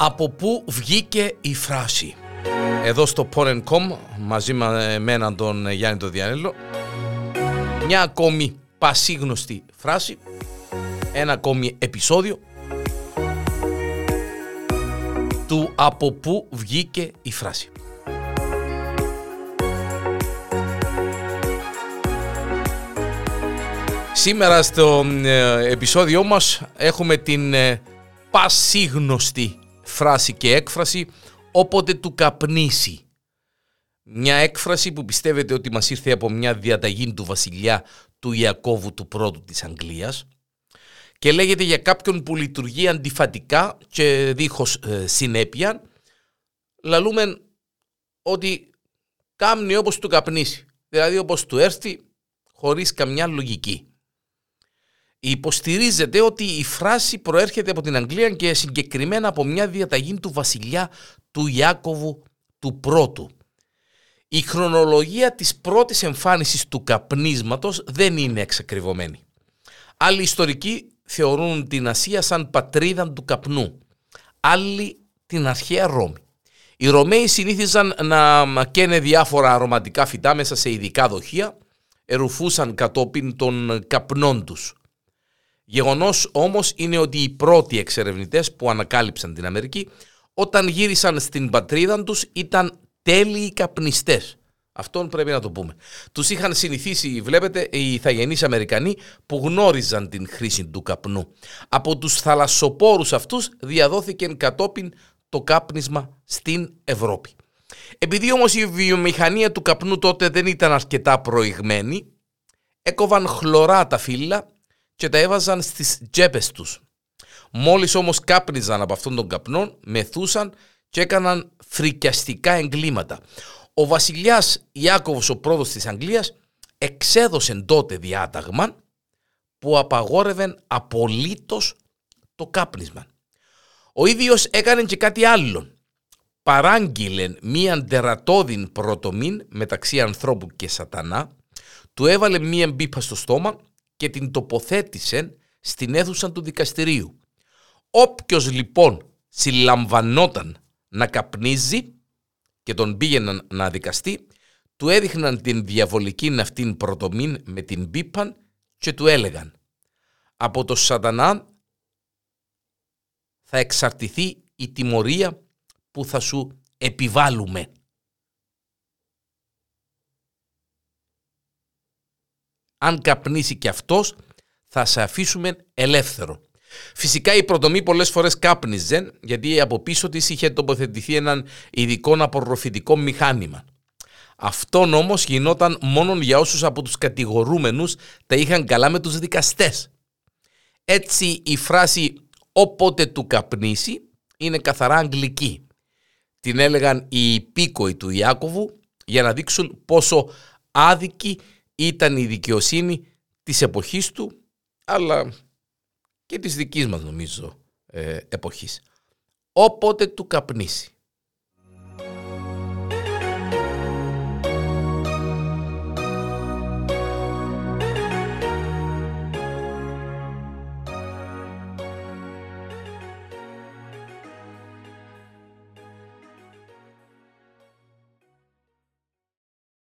Από πού βγήκε η φράση; Εδώ στο Porn.com μαζί με εμένα τον Γιάννη τον Διανέλο μια ακόμη πασίγνωστη φράση ένα ακόμη επεισόδιο του από πού βγήκε η φράση. Σήμερα στο ε, επεισόδιό μας έχουμε την ε, πασίγνωστη φράση και έκφραση όποτε του καπνίσει. Μια έκφραση που πιστεύετε ότι μας ήρθε από μια διαταγή του βασιλιά του Ιακώβου του πρώτου της Αγγλίας και λέγεται για κάποιον που λειτουργεί αντιφατικά και δίχως ε, συνέπεια λαλούμε ότι κάμνει όπως του καπνίσει δηλαδή όπως του έρθει χωρίς καμιά λογική. Υποστηρίζεται ότι η φράση προέρχεται από την Αγγλία και συγκεκριμένα από μια διαταγή του βασιλιά του Ιάκωβου του πρώτου. Η χρονολογία της πρώτης εμφάνισης του καπνίσματος δεν είναι εξακριβωμένη. Άλλοι ιστορικοί θεωρούν την Ασία σαν πατρίδα του καπνού. Άλλοι την αρχαία Ρώμη. Οι Ρωμαίοι συνήθιζαν να καίνε διάφορα αρωματικά φυτά μέσα σε ειδικά δοχεία, ερουφούσαν κατόπιν των καπνών τους. Γεγονός όμως είναι ότι οι πρώτοι εξερευνητές που ανακάλυψαν την Αμερική όταν γύρισαν στην πατρίδα τους ήταν τέλειοι καπνιστές. Αυτόν πρέπει να το πούμε. Τους είχαν συνηθίσει, βλέπετε, οι ηθαγενείς Αμερικανοί που γνώριζαν την χρήση του καπνού. Από τους θαλασσοπόρους αυτούς διαδόθηκε κατόπιν το κάπνισμα στην Ευρώπη. Επειδή όμως η βιομηχανία του καπνού τότε δεν ήταν αρκετά προηγμένη, έκοβαν χλωρά τα φύλλα και τα έβαζαν στις τσέπε τους. Μόλις όμως κάπνιζαν από αυτόν τον καπνό, μεθούσαν και έκαναν φρικιαστικά εγκλήματα. Ο βασιλιάς Ιάκωβος ο πρώτος της Αγγλίας εξέδωσε τότε διάταγμα που απαγόρευε απολύτως το κάπνισμα. Ο ίδιος έκανε και κάτι άλλο. Παράγγειλε μία τερατώδην πρωτομήν μεταξύ ανθρώπου και σατανά, του έβαλε μία μπίπα στο στόμα και την τοποθέτησε στην αίθουσα του δικαστηρίου. Όποιος λοιπόν συλλαμβανόταν να καπνίζει και τον πήγαιναν να δικαστεί, του έδειχναν την διαβολική αυτήν πρωτομήν με την πίπαν και του έλεγαν «Από το σατανά θα εξαρτηθεί η τιμωρία που θα σου επιβάλλουμε». Αν καπνίσει και αυτός θα σε αφήσουμε ελεύθερο. Φυσικά η προτομή πολλές φορές κάπνιζε γιατί από πίσω της είχε τοποθετηθεί έναν ειδικό απορροφητικό μηχάνημα. Αυτόν όμως γινόταν μόνο για όσους από τους κατηγορούμενους τα είχαν καλά με τους δικαστές. Έτσι η φράση «όποτε του καπνίσει» είναι καθαρά αγγλική. Την έλεγαν οι υπήκοοι του Ιάκωβου για να δείξουν πόσο άδικη ήταν η δικαιοσύνη της εποχής του, αλλά και της δικής μας νομίζω ε, εποχής. Όποτε του καπνίσει.